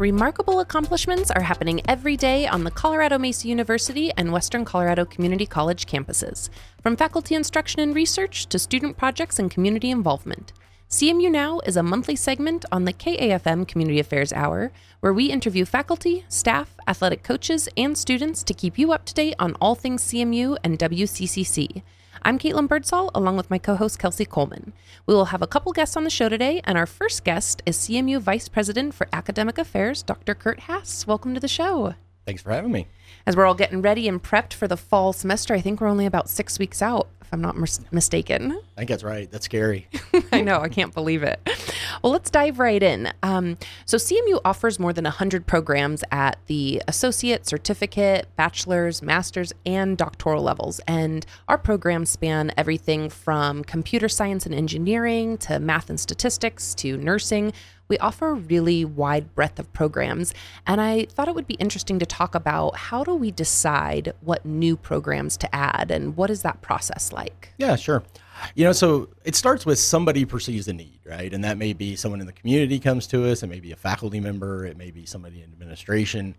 Remarkable accomplishments are happening every day on the Colorado Mesa University and Western Colorado Community College campuses, from faculty instruction and research to student projects and community involvement. CMU Now is a monthly segment on the KAFM Community Affairs Hour where we interview faculty, staff, athletic coaches, and students to keep you up to date on all things CMU and WCCC. I'm Caitlin Birdsall, along with my co host Kelsey Coleman. We will have a couple guests on the show today, and our first guest is CMU Vice President for Academic Affairs, Dr. Kurt Haas. Welcome to the show. Thanks for having me. As we're all getting ready and prepped for the fall semester, I think we're only about six weeks out, if I'm not mis- mistaken. I think that's right. That's scary. I know. I can't believe it. Well, let's dive right in. Um, so, CMU offers more than 100 programs at the associate, certificate, bachelor's, master's, and doctoral levels. And our programs span everything from computer science and engineering to math and statistics to nursing. We offer a really wide breadth of programs, and I thought it would be interesting to talk about how do we decide what new programs to add and what is that process like? Yeah, sure. You know, so it starts with somebody perceives a need, right? And that may be someone in the community comes to us, it may be a faculty member, it may be somebody in administration.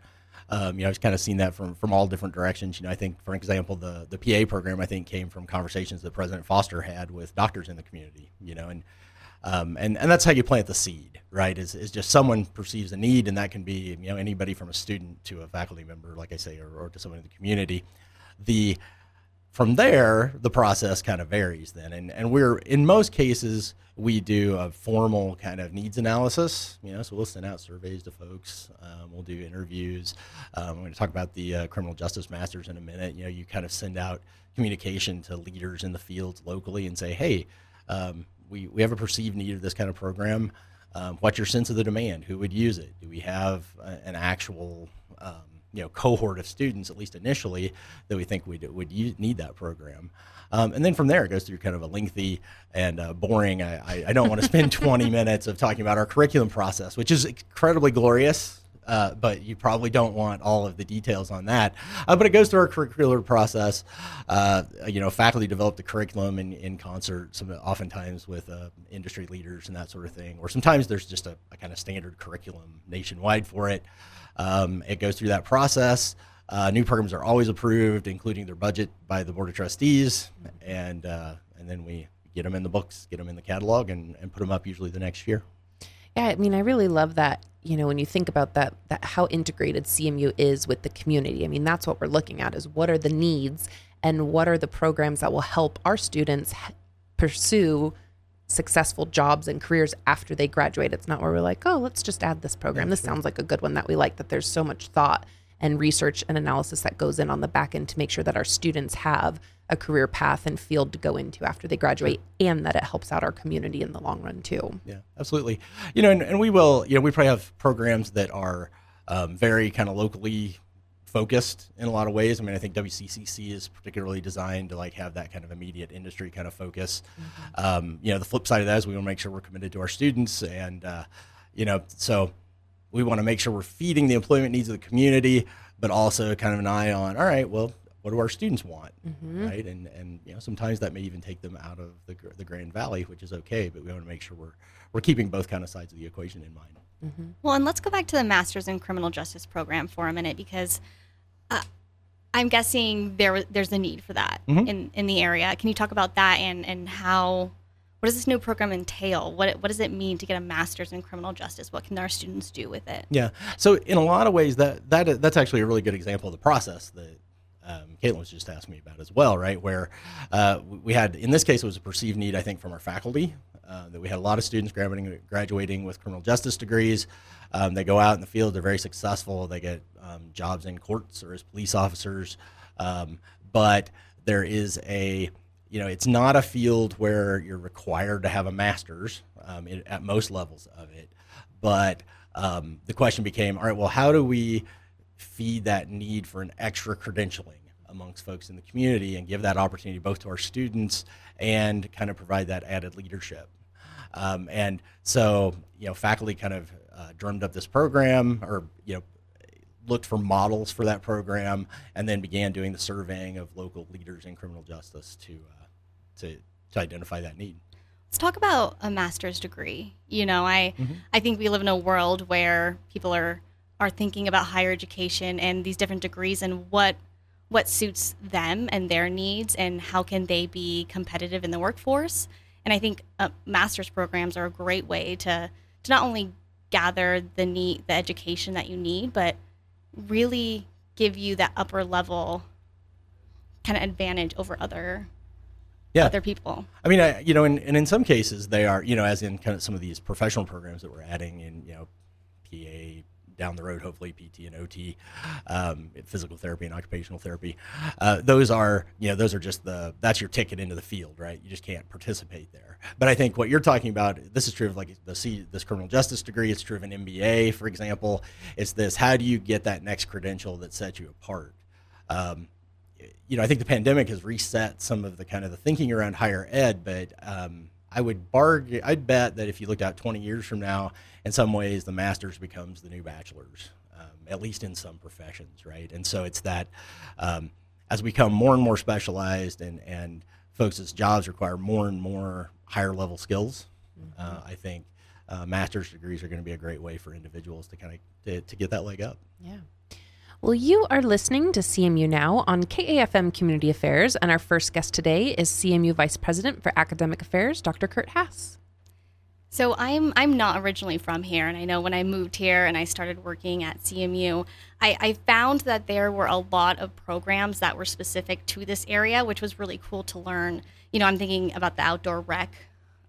Um, you know, I've kind of seen that from from all different directions. You know, I think, for example, the the PA program I think came from conversations that President Foster had with doctors in the community. You know, and um, and and that's how you plant the seed, right? Is, is just someone perceives a need, and that can be you know anybody from a student to a faculty member, like I say, or, or to someone in the community. The from there, the process kind of varies then, and and we're in most cases we do a formal kind of needs analysis. You know, so we'll send out surveys to folks. Um, we'll do interviews. Um, I'm going to talk about the uh, criminal justice masters in a minute. You know, you kind of send out communication to leaders in the fields locally and say, hey. Um, we, we have a perceived need of this kind of program. Um, what's your sense of the demand? Who would use it? Do we have a, an actual um, you know cohort of students, at least initially, that we think would would need that program? Um, and then from there, it goes through kind of a lengthy and uh, boring. I, I don't want to spend 20 minutes of talking about our curriculum process, which is incredibly glorious. Uh, but you probably don't want all of the details on that. Uh, but it goes through our curricular process. Uh, you know, faculty develop the curriculum in, in concert, some oftentimes with uh, industry leaders and that sort of thing. Or sometimes there's just a, a kind of standard curriculum nationwide for it. Um, it goes through that process. Uh, new programs are always approved, including their budget by the board of trustees, and uh, and then we get them in the books, get them in the catalog, and, and put them up usually the next year. Yeah, I mean, I really love that. You know, when you think about that, that how integrated CMU is with the community. I mean, that's what we're looking at: is what are the needs and what are the programs that will help our students pursue successful jobs and careers after they graduate. It's not where we're like, oh, let's just add this program. This sounds like a good one that we like. That there's so much thought and research and analysis that goes in on the back end to make sure that our students have a career path and field to go into after they graduate and that it helps out our community in the long run too. Yeah, absolutely. You know, and, and we will, you know, we probably have programs that are um, very kind of locally focused in a lot of ways. I mean, I think WCCC is particularly designed to like have that kind of immediate industry kind of focus. Mm-hmm. Um, you know, the flip side of that is we want to make sure we're committed to our students and, uh, you know, so we want to make sure we're feeding the employment needs of the community, but also kind of an eye on, all right, well, what do our students want, mm-hmm. right? And and you know sometimes that may even take them out of the the Grand Valley, which is okay, but we want to make sure we're we're keeping both kind of sides of the equation in mind. Mm-hmm. Well, and let's go back to the Masters in Criminal Justice program for a minute because. Uh, I'm guessing there there's a need for that mm-hmm. in, in the area. Can you talk about that and, and how what does this new program entail? What what does it mean to get a master's in criminal justice? What can our students do with it? Yeah. So in a lot of ways that that that's actually a really good example of the process that um, Caitlin was just asking me about as well, right? Where uh, we had, in this case, it was a perceived need, I think, from our faculty. Uh, that we had a lot of students graduating, graduating with criminal justice degrees. Um, they go out in the field, they're very successful. They get um, jobs in courts or as police officers. Um, but there is a, you know, it's not a field where you're required to have a master's um, it, at most levels of it. But um, the question became, all right, well, how do we feed that need for an extra credentialing amongst folks in the community and give that opportunity both to our students and kind of provide that added leadership. Um, and so, you know, faculty kind of uh, drummed up this program or, you know, looked for models for that program and then began doing the surveying of local leaders in criminal justice to, uh, to, to identify that need. Let's talk about a master's degree. You know, I, mm-hmm. I think we live in a world where people are are thinking about higher education and these different degrees and what what suits them and their needs and how can they be competitive in the workforce. And I think uh, master's programs are a great way to to not only gather the need the education that you need, but really give you that upper level kind of advantage over other yeah. other people. I mean, I, you know, and, and in some cases they are, you know, as in kind of some of these professional programs that we're adding in, you know, PA down the road, hopefully PT and OT, um, physical therapy and occupational therapy. Uh, those are, you know, those are just the that's your ticket into the field, right? You just can't participate there. But I think what you're talking about, this is true of like the C, this criminal justice degree. It's true of an MBA, for example. It's this: how do you get that next credential that sets you apart? Um, you know, I think the pandemic has reset some of the kind of the thinking around higher ed, but um, I would bargain, I'd bet that if you looked out 20 years from now, in some ways, the master's becomes the new bachelor's, um, at least in some professions, right? And so it's that um, as we become more and more specialized and, and folks' jobs require more and more higher level skills, mm-hmm. uh, I think uh, master's degrees are going to be a great way for individuals to kind of to, to get that leg up. Yeah. Well, you are listening to CMU Now on KAFM Community Affairs, and our first guest today is CMU Vice President for Academic Affairs, Dr. Kurt Haas. So I'm I'm not originally from here, and I know when I moved here and I started working at CMU, I, I found that there were a lot of programs that were specific to this area, which was really cool to learn. You know, I'm thinking about the outdoor rec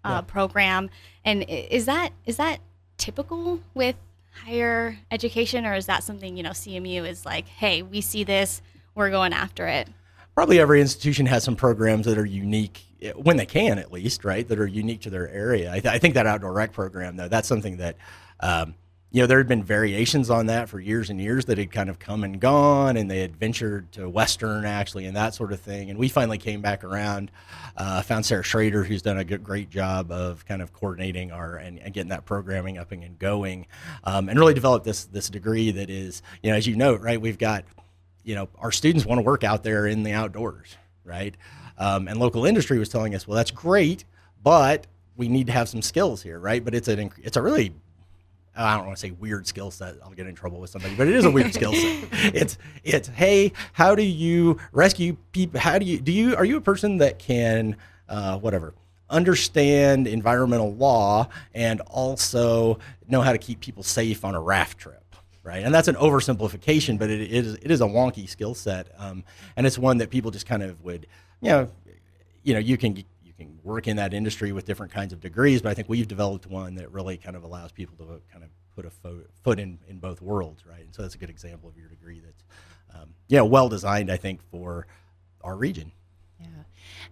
uh, yeah. program, and is that is that typical with higher education, or is that something you know CMU is like, hey, we see this, we're going after it? Probably every institution has some programs that are unique when they can, at least, right? That are unique to their area. I, th- I think that outdoor rec program, though, that's something that. Um, you know, there had been variations on that for years and years that had kind of come and gone, and they had ventured to Western actually and that sort of thing. And we finally came back around, uh, found Sarah Schrader, who's done a good, great job of kind of coordinating our and, and getting that programming up and going, um, and really developed this this degree that is, you know, as you note, right, we've got, you know, our students want to work out there in the outdoors, right, um, and local industry was telling us, well, that's great, but we need to have some skills here, right? But it's an it's a really I don't want to say weird skill set. I'll get in trouble with somebody, but it is a weird skill set. It's it's hey, how do you rescue people? How do you do you are you a person that can uh, whatever understand environmental law and also know how to keep people safe on a raft trip? Right, and that's an oversimplification, but it, it is it is a wonky skill set, um, and it's one that people just kind of would, you know, you know, you can can work in that industry with different kinds of degrees, but I think we've developed one that really kind of allows people to kind of put a fo- foot in, in both worlds, right? And so that's a good example of your degree that's, um, know, well designed, I think, for our region. Yeah.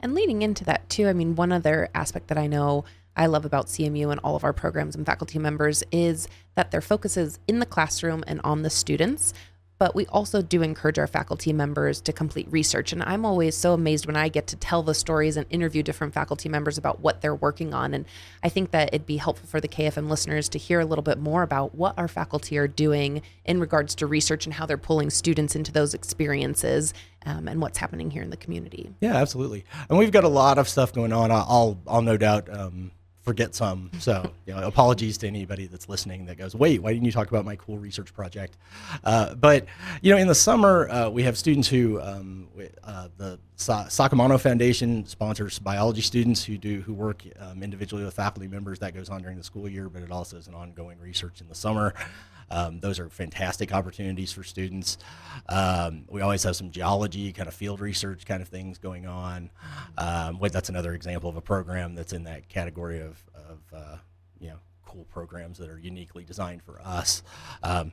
And leading into that, too, I mean, one other aspect that I know I love about CMU and all of our programs and faculty members is that their focus is in the classroom and on the students but we also do encourage our faculty members to complete research. And I'm always so amazed when I get to tell the stories and interview different faculty members about what they're working on. And I think that it'd be helpful for the KFM listeners to hear a little bit more about what our faculty are doing in regards to research and how they're pulling students into those experiences um, and what's happening here in the community. Yeah, absolutely. And we've got a lot of stuff going on. I'll, I'll no doubt um, forget some. So, you know, apologies to anybody that's listening that goes, wait, why didn't you talk about my cool research project? Uh, but, you know, in the summer, uh, we have students who, um, uh, the Sa- Saccomanno Foundation sponsors biology students who do, who work um, individually with faculty members. That goes on during the school year, but it also is an ongoing research in the summer. Um, those are fantastic opportunities for students. Um, we always have some geology, kind of field research kind of things going on. Um, that's another example of a program that's in that category of, of uh, you know, cool programs that are uniquely designed for us. Um,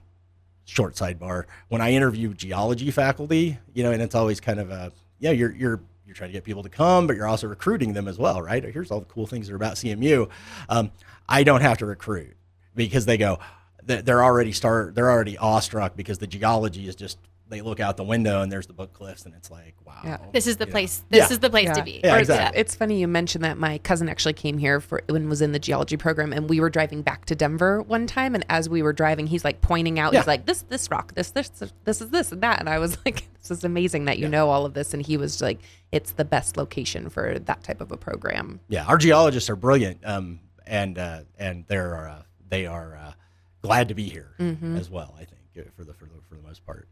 short sidebar: when I interview geology faculty, you know, and it's always kind of a, yeah, you're you're you're trying to get people to come, but you're also recruiting them as well, right? Here's all the cool things that are about CMU. Um, I don't have to recruit because they go, they're already start they're already awestruck because the geology is just they look out the window and there's the book cliffs and it's like wow yeah. this is the place know. this yeah. is the place yeah. to be yeah, exactly. it's funny you mentioned that my cousin actually came here for when was in the geology program and we were driving back to denver one time and as we were driving he's like pointing out he's like this this rock this this this is this and that and i was like this is amazing that you know all of this and he was like it's the best location for that type of a program yeah our geologists are brilliant um, and uh, and they're uh, they are uh, glad to be here mm-hmm. as well. I think for the for the for the most part.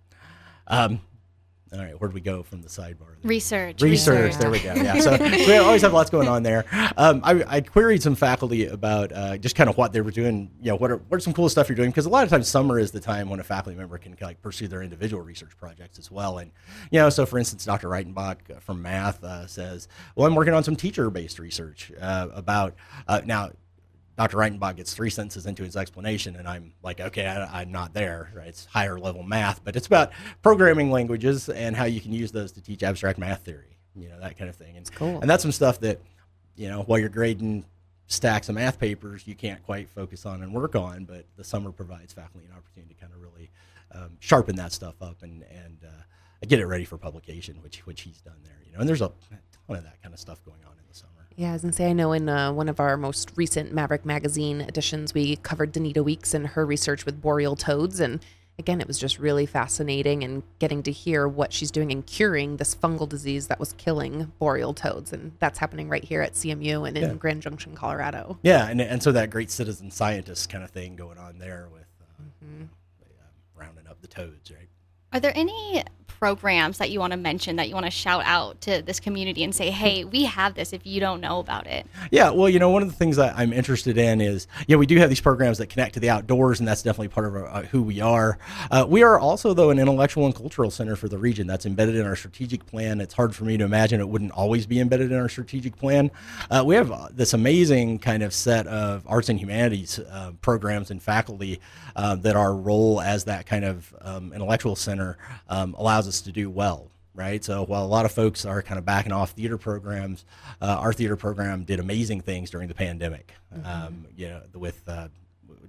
Um, all right, where'd we go from the sidebar? Research. Research. There we go. Yeah. So we always have lots going on there. Um, I, I, queried some faculty about uh, just kind of what they were doing. You know, what are what are some cool stuff you're doing? Because a lot of times summer is the time when a faculty member can like pursue their individual research projects as well. And you know, so for instance, Dr. Reitenbach from math uh, says, "Well, I'm working on some teacher-based research uh, about uh, now." Dr. Reitenbach gets three sentences into his explanation, and I'm like, okay, I, am not there. Right? It's higher level math, but it's about programming languages and how you can use those to teach abstract math theory, you know, that kind of thing. And, cool. and that's some stuff that, you know, while you're grading stacks of math papers, you can't quite focus on and work on, but the summer provides faculty an opportunity to kind of really um, sharpen that stuff up and, and uh, get it ready for publication, which, which he's done there, you know, and there's a ton of that kind of stuff going on in the summer. Yeah, as I was gonna say I know in uh, one of our most recent Maverick magazine editions, we covered Danita Weeks and her research with boreal toads, and again, it was just really fascinating and getting to hear what she's doing in curing this fungal disease that was killing boreal toads, and that's happening right here at CMU and in yeah. Grand Junction, Colorado. Yeah, and and so that great citizen scientist kind of thing going on there with uh, mm-hmm. uh, rounding up the toads, right? Are there any programs that you want to mention that you want to shout out to this community and say, hey, we have this if you don't know about it? Yeah, well, you know, one of the things that I'm interested in is, yeah, we do have these programs that connect to the outdoors, and that's definitely part of our, uh, who we are. Uh, we are also, though, an intellectual and cultural center for the region that's embedded in our strategic plan. It's hard for me to imagine it wouldn't always be embedded in our strategic plan. Uh, we have uh, this amazing kind of set of arts and humanities uh, programs and faculty uh, that our role as that kind of um, intellectual center um, allows us to do well right? So while a lot of folks are kind of backing off theater programs, uh, our theater program did amazing things during the pandemic. Mm-hmm. Um, you know, with uh,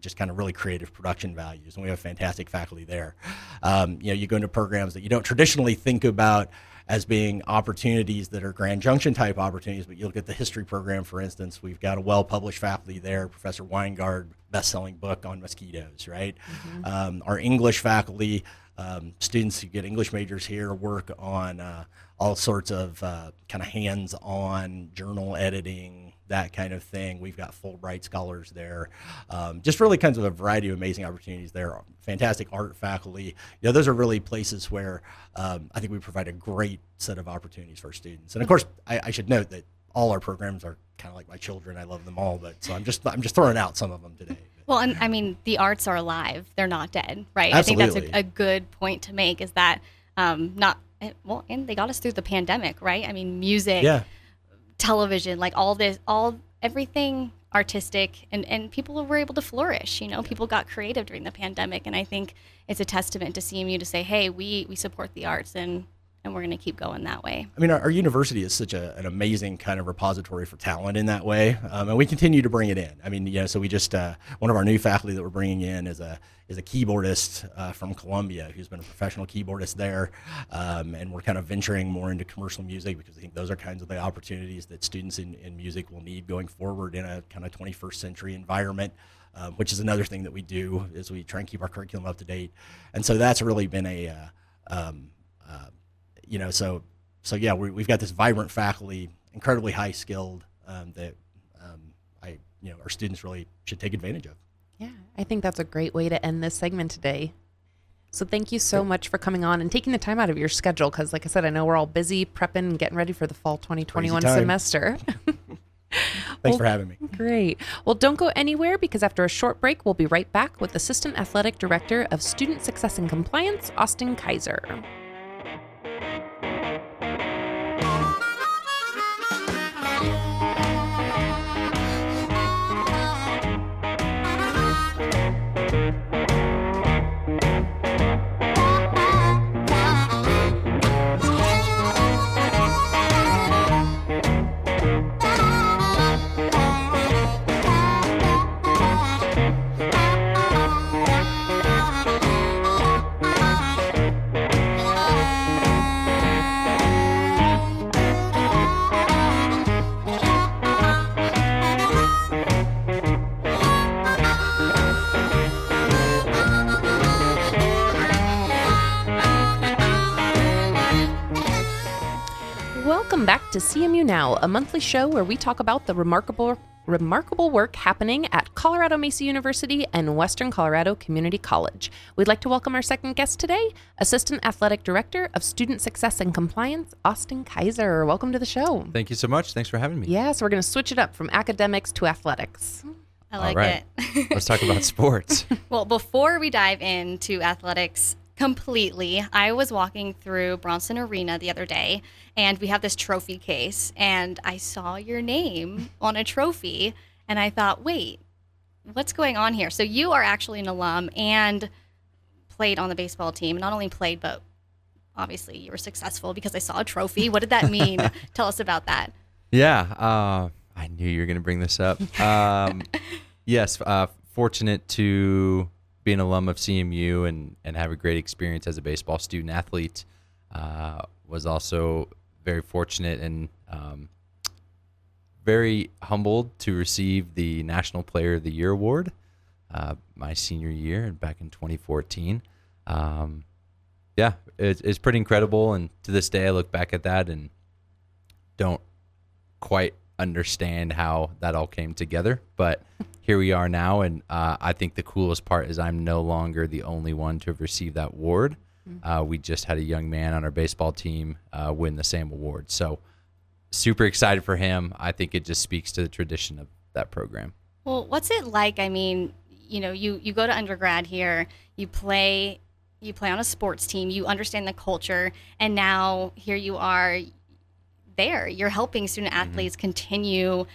just kind of really creative production values, and we have fantastic faculty there. Um, you know, you go into programs that you don't traditionally think about as being opportunities that are Grand Junction type opportunities, but you look at the history program, for instance, we've got a well published faculty there, Professor Winegard, best selling book on mosquitoes, right? Mm-hmm. Um, our English faculty, um, students who get English majors here work on uh, all sorts of uh, kind of hands-on journal editing, that kind of thing. We've got Fulbright scholars there, um, just really kinds of a variety of amazing opportunities there. Fantastic art faculty. You know, those are really places where um, I think we provide a great set of opportunities for students. And of course, I, I should note that all our programs are kind of like my children. I love them all, but so I'm just I'm just throwing out some of them today. Well, and I mean, the arts are alive; they're not dead, right? Absolutely. I think that's a, a good point to make. Is that um, not eh, well? And they got us through the pandemic, right? I mean, music, yeah. television, like all this, all everything artistic, and and people were able to flourish. You know, yeah. people got creative during the pandemic, and I think it's a testament to CMU to say, hey, we we support the arts and and we're going to keep going that way. I mean, our, our university is such a, an amazing kind of repository for talent in that way, um, and we continue to bring it in. I mean, you know, so we just uh, one of our new faculty that we're bringing in is a is a keyboardist uh, from Columbia who's been a professional keyboardist there, um, and we're kind of venturing more into commercial music because I think those are kinds of the opportunities that students in, in music will need going forward in a kind of 21st century environment. Um, which is another thing that we do is we try and keep our curriculum up to date, and so that's really been a uh, um, you know, so so yeah, we, have got this vibrant faculty, incredibly high skilled um, that um, I you know our students really should take advantage of. Yeah, I think that's a great way to end this segment today. So thank you so much for coming on and taking the time out of your schedule because, like I said, I know we're all busy prepping and getting ready for the fall 2021 semester. Thanks well, for having me. Great. Well, don't go anywhere because after a short break, we'll be right back with Assistant Athletic Director of Student Success and Compliance, Austin Kaiser. Now, a monthly show where we talk about the remarkable remarkable work happening at Colorado Mesa University and Western Colorado Community College. We'd like to welcome our second guest today, Assistant Athletic Director of Student Success and Compliance, Austin Kaiser. Welcome to the show. Thank you so much. Thanks for having me. Yeah, so we're going to switch it up from academics to athletics. I like All right. it. Let's talk about sports. well, before we dive into athletics completely, I was walking through Brownson Arena the other day and we have this trophy case and I saw your name on a trophy and I thought, wait, what's going on here? So you are actually an alum and played on the baseball team. Not only played, but obviously you were successful because I saw a trophy. What did that mean? Tell us about that. yeah, uh, I knew you were going to bring this up. Um, yes, uh, fortunate to be an alum of CMU and, and have a great experience as a baseball student athlete. Uh, was also very fortunate and um, very humbled to receive the National Player of the Year award uh, my senior year back in 2014. Um, yeah, it's, it's pretty incredible. And to this day, I look back at that and don't quite understand how that all came together. But here we are now. And uh, I think the coolest part is I'm no longer the only one to have received that award. Uh, we just had a young man on our baseball team uh, win the same award. So super excited for him. I think it just speaks to the tradition of that program. Well, what's it like? I mean, you know, you you go to undergrad here, you play you play on a sports team, you understand the culture, and now here you are there. You're helping student athletes continue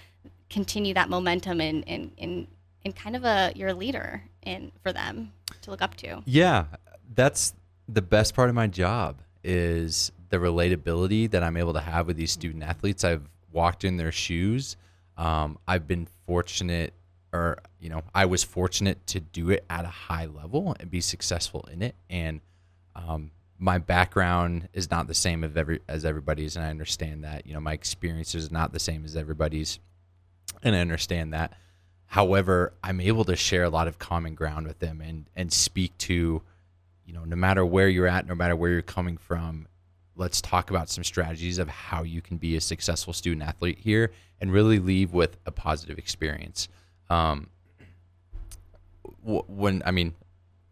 continue that momentum and and and, and kind of a you're a leader in for them to look up to. Yeah, that's the best part of my job is the relatability that I'm able to have with these student athletes. I've walked in their shoes. Um, I've been fortunate, or you know, I was fortunate to do it at a high level and be successful in it. And um, my background is not the same as every as everybody's, and I understand that. You know, my experience is not the same as everybody's, and I understand that. However, I'm able to share a lot of common ground with them and and speak to, you know, no matter where you're at, no matter where you're coming from, let's talk about some strategies of how you can be a successful student athlete here and really leave with a positive experience. Um, when I mean,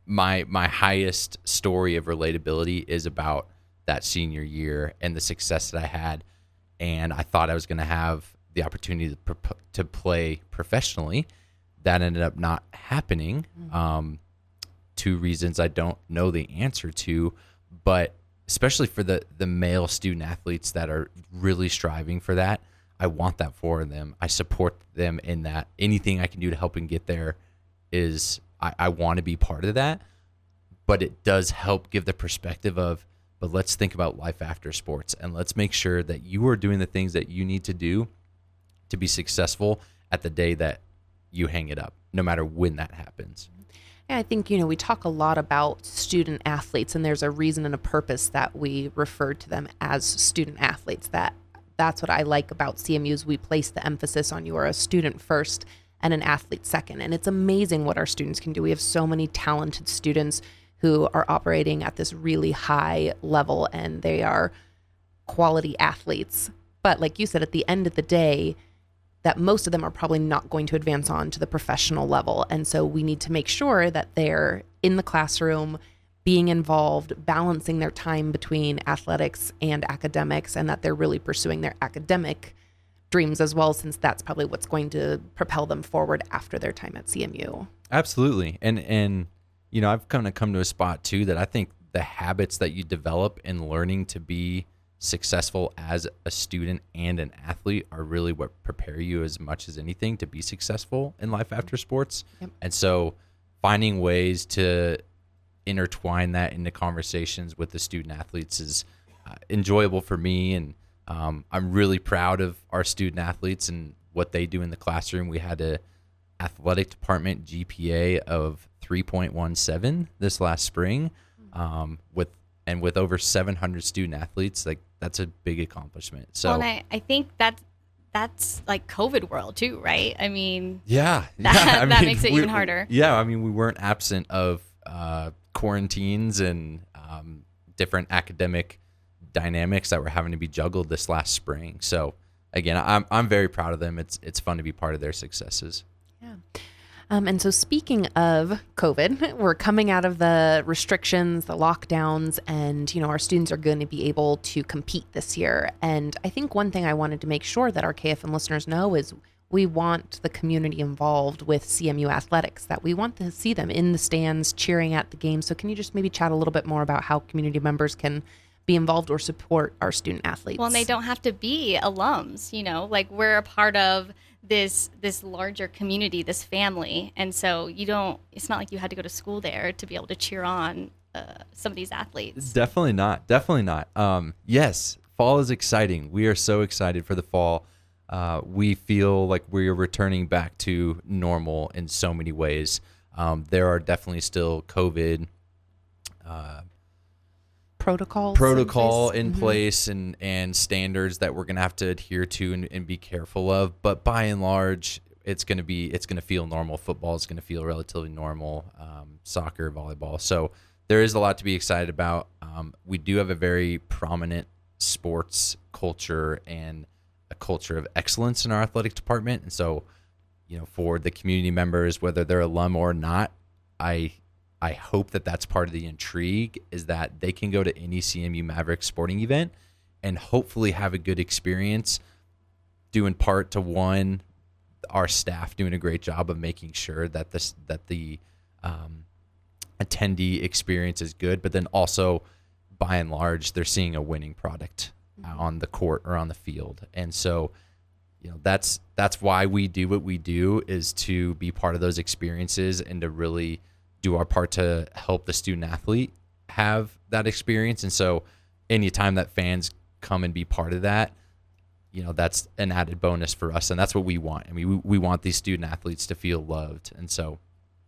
my my highest story of relatability is about that senior year and the success that I had, and I thought I was going to have the opportunity to pro- to play professionally. That ended up not happening. Um, two reasons I don't know the answer to, but especially for the the male student athletes that are really striving for that, I want that for them. I support them in that. Anything I can do to help them get there is I, I want to be part of that. But it does help give the perspective of, but let's think about life after sports and let's make sure that you are doing the things that you need to do to be successful at the day that you hang it up, no matter when that happens. Yeah, I think, you know, we talk a lot about student athletes and there's a reason and a purpose that we refer to them as student athletes. That that's what I like about CMU's we place the emphasis on you are a student first and an athlete second. And it's amazing what our students can do. We have so many talented students who are operating at this really high level and they are quality athletes. But like you said, at the end of the day, that most of them are probably not going to advance on to the professional level. And so we need to make sure that they're in the classroom, being involved, balancing their time between athletics and academics, and that they're really pursuing their academic dreams as well, since that's probably what's going to propel them forward after their time at CMU. Absolutely. And and you know, I've kind of come to a spot too that I think the habits that you develop in learning to be successful as a student and an athlete are really what prepare you as much as anything to be successful in life after sports. Yep. And so finding ways to intertwine that into conversations with the student athletes is uh, enjoyable for me and um, I'm really proud of our student athletes and what they do in the classroom. We had a athletic department GPA of 3.17 this last spring, um, with and with over 700 student athletes. Like that's a big accomplishment. So well, and I, I think that that's like COVID world too, right? I mean, yeah, That- yeah, I that mean, makes it we- even harder. Yeah, I mean, we weren't absent of uh, quarantines and um, different academic dynamics that were having to be juggled this last spring. So again, I'm I'm very proud of them. It's it's fun to be part of their successes. Yeah. Um, and so, speaking of COVID, we're coming out of the restrictions, the lockdowns, and you know our students are going to be able to compete this year. And I think one thing I wanted to make sure that our KFM listeners know is we want the community involved with CMU athletics. That we want to see them in the stands cheering at the game. So, can you just maybe chat a little bit more about how community members can be involved or support our student athletes? Well, and they don't have to be alums. You know, like we're a part of this this larger community, this family, and so you don't. It's not like you had to go to school there to be able to cheer on uh, some of these athletes. Definitely not. Definitely not. Um, yes, fall is exciting. We are so excited for the fall. Uh, we feel like we are returning back to normal in so many ways. Um, there are definitely still COVID uh, protocols protocol in place, in place and and standards that we're gonna have to adhere to and, and be careful of. But by and large, it's gonna be it's gonna feel normal. Football is gonna feel relatively normal. Um, soccer, volleyball. So there is a lot to be excited about. Um, we do have a very prominent sports culture and a culture of excellence in our athletic department, and so you know for the community members, whether they're alum or not, I I hope that that's part of the intrigue is that they can go to any CMU Maverick sporting event and hopefully have a good experience due in part to one our staff doing a great job of making sure that this that the um, attendee experience is good but then also by and large they're seeing a winning product mm-hmm. on the court or on the field and so you know that's that's why we do what we do is to be part of those experiences and to really do our part to help the student athlete have that experience. And so, anytime that fans come and be part of that, you know, that's an added bonus for us, and that's what we want. I mean, we, we want these student athletes to feel loved, and so.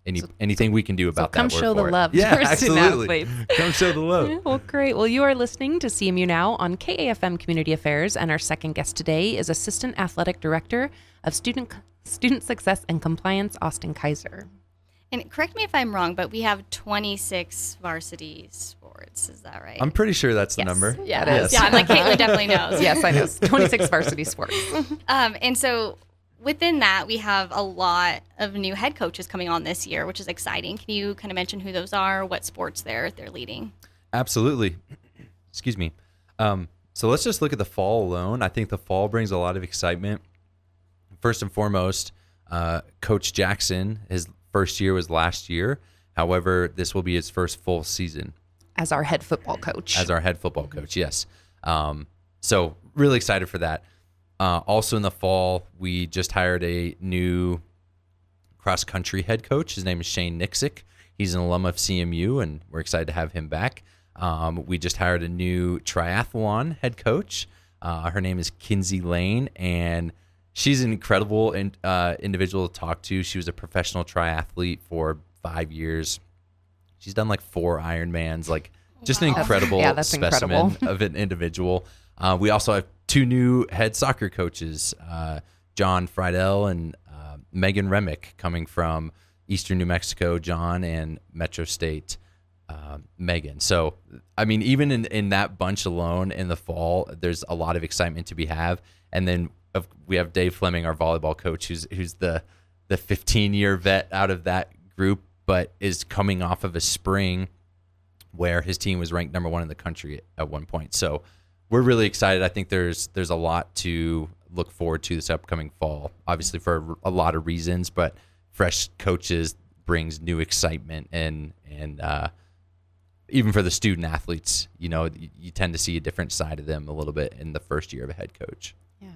Any, so, anything we can do about so come that. Come show the it. love. Yeah, absolutely. come show the love. well, great. Well, you are listening to CMU Now on KAFM Community Affairs, and our second guest today is Assistant Athletic Director of Student Student Success and Compliance, Austin Kaiser. And correct me if I'm wrong, but we have 26 varsity sports. Is that right? I'm pretty sure that's the yes. number. Yeah, it is. Yeah, I'm like Caitlin definitely knows. yes, I know. 26 varsity sports. Um, and so within that, we have a lot of new head coaches coming on this year, which is exciting. Can you kind of mention who those are, what sports they're they're leading? Absolutely. Excuse me. Um, so let's just look at the fall alone. I think the fall brings a lot of excitement. First and foremost, uh, Coach Jackson has first year was last year. However, this will be his first full season as our head football coach. As our head football coach, yes. Um, so really excited for that. Uh, also in the fall, we just hired a new cross country head coach. His name is Shane Nixick. He's an alum of CMU, and we're excited to have him back. Um, we just hired a new triathlon head coach. Uh, her name is Kinsey Lane, and she's an incredible in, uh, individual to talk to. She was a professional triathlete for five years. She's done like four Ironmans, like just wow. an incredible yeah, specimen incredible. of an individual. Uh, we also have two new head soccer coaches, uh, John Friedel and uh, Megan Remick, coming from Eastern New Mexico, John, and Metro State. Uh, Megan. So, I mean, even in, in that bunch alone in the fall, there's a lot of excitement to be have. And then of we have Dave Fleming, our volleyball coach, who's who's the the 15 year vet out of that group, but is coming off of a spring where his team was ranked number one in the country at one point. So we're really excited. I think there's there's a lot to look forward to this upcoming fall. Obviously for a lot of reasons, but fresh coaches brings new excitement and and uh, even for the student athletes, you know, you, you tend to see a different side of them a little bit in the first year of a head coach. Yeah.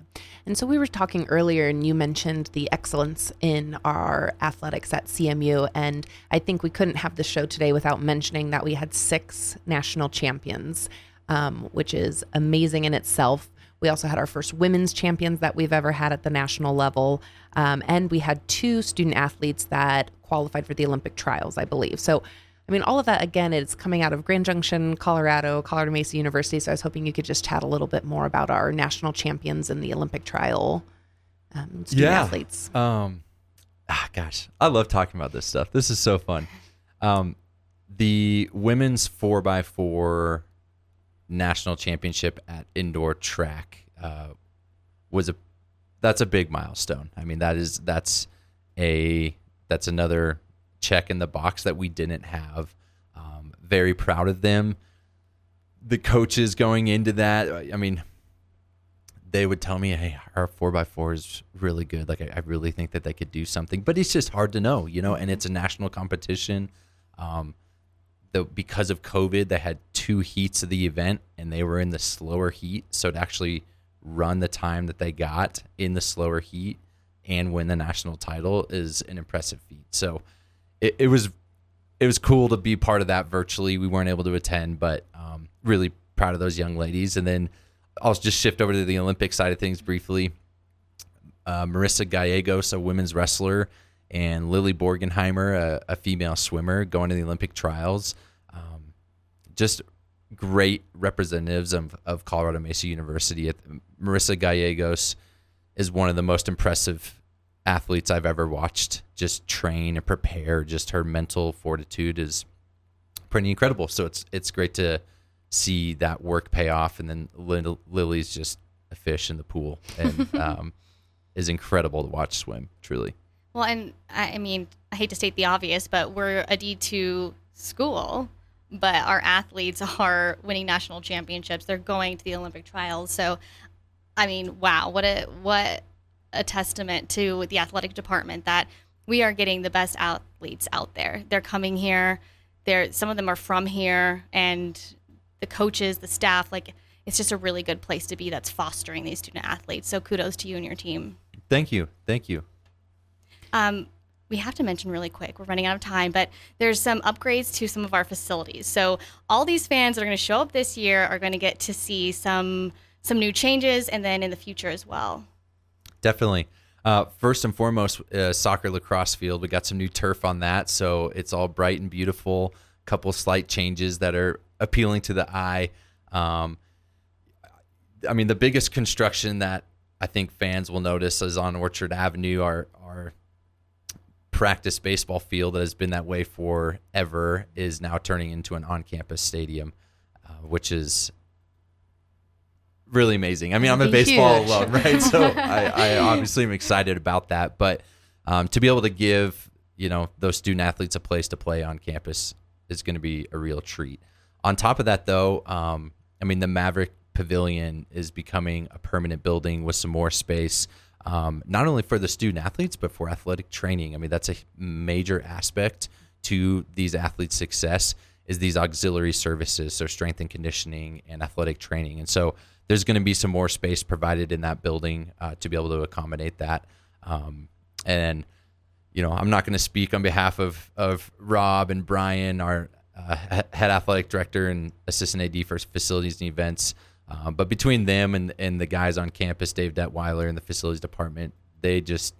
And so we were talking earlier, and you mentioned the excellence in our athletics at CMU. And I think we couldn't have the show today without mentioning that we had six national champions, um, which is amazing in itself. We also had our first women's champions that we've ever had at the national level. Um, and we had two student athletes that qualified for the Olympic trials, I believe. So I mean, all of that again it's coming out of Grand Junction, Colorado, Colorado Mesa University. So I was hoping you could just chat a little bit more about our national champions in the Olympic trial um, student yeah. athletes. Um, ah, gosh, I love talking about this stuff. This is so fun. Um, the women's four by four national championship at indoor track uh, was a that's a big milestone. I mean, that is that's a that's another check in the box that we didn't have. Um, very proud of them. The coaches going into that, I mean, they would tell me, "Hey, our four x four is really good. Like, I, I, really think that they could do something, but it's just hard to know, you know. And it's a national competition. Um, the because of COVID, they had two heats of the event, and they were in the slower heat. So to actually run the time that they got in the slower heat and win the national title is an impressive feat. So it, it was it was cool to be part of that virtually. We weren't able to attend, but um, really proud of those young ladies. And then I'll just shift over to the Olympic side of things briefly. Uh, Marissa Gallegos, a women's wrestler, and Lily Borgenheimer, a, a female swimmer, going to the Olympic trials. Um, just great representatives of, of Colorado Mesa University. Marissa Gallegos is one of the most impressive athletes I've ever watched just train and prepare. Just her mental fortitude is pretty incredible. So it's it's great to see that work pay off. And then Lily's just a fish in the pool and um, is incredible to watch swim. Truly. Well, and I mean, I hate to state the obvious, but we're a D two school, but our athletes are winning national championships. They're going to the Olympic trials. So, I mean, wow, what a what a testament to the athletic department that we are getting the best athletes out there. They're coming here. They're some of them are from here, and the coaches, the staff, like it's just a really good place to be. That's fostering these student athletes. So kudos to you and your team. Thank you, thank you. Um, we have to mention really quick. We're running out of time, but there's some upgrades to some of our facilities. So all these fans that are going to show up this year are going to get to see some some new changes, and then in the future as well. Definitely. Uh, first and foremost, uh, soccer lacrosse field. We got some new turf on that, so it's all bright and beautiful. A couple slight changes that are appealing to the eye. Um, I mean, the biggest construction that I think fans will notice is on Orchard Avenue. Our our practice baseball field that has been that way forever is now turning into an on-campus stadium, uh, which is really amazing. I mean, I'm a baseball huge. alone, right? So I, I, obviously am excited about that, but um, to be able to give you know those student athletes a place to play on campus is going to be a real treat. On top of that, though, um, I mean, the Maverick Pavilion is becoming a permanent building with some more space um, not only for the student athletes, but for athletic training. I mean, that's a major aspect to these athletes' success is these auxiliary services, so strength and conditioning and athletic training. And so there's going to be some more space provided in that building uh, to be able to accommodate that. Um, and you know, I'm not going to speak on behalf of of Rob and Brian, our uh, head athletic director and assistant AD for facilities and events. Uh, but between them and and the guys on campus, Dave Detweiler and the facilities department, they just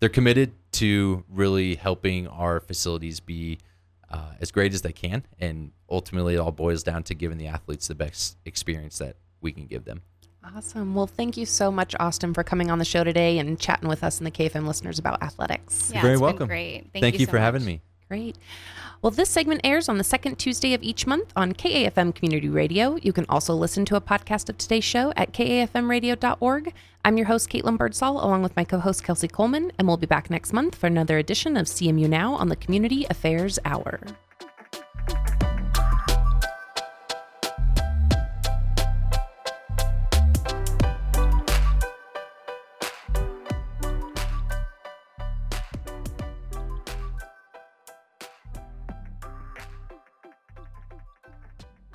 they're committed to really helping our facilities be uh, as great as they can, and ultimately it all boils down to giving the athletes the best experience that we can give them. Awesome. Well, thank you so much, Austin, for coming on the show today and chatting with us and the KFM listeners about athletics. Yeah, You're very welcome. great. Thank, thank you, you so for much. having me. Great. Well, this segment airs on the second Tuesday of each month on KAFM Community Radio. You can also listen to a podcast of today's show at kafmradio.org. I'm your host, Caitlin Birdsall, along with my co host, Kelsey Coleman, and we'll be back next month for another edition of CMU Now on the Community Affairs Hour.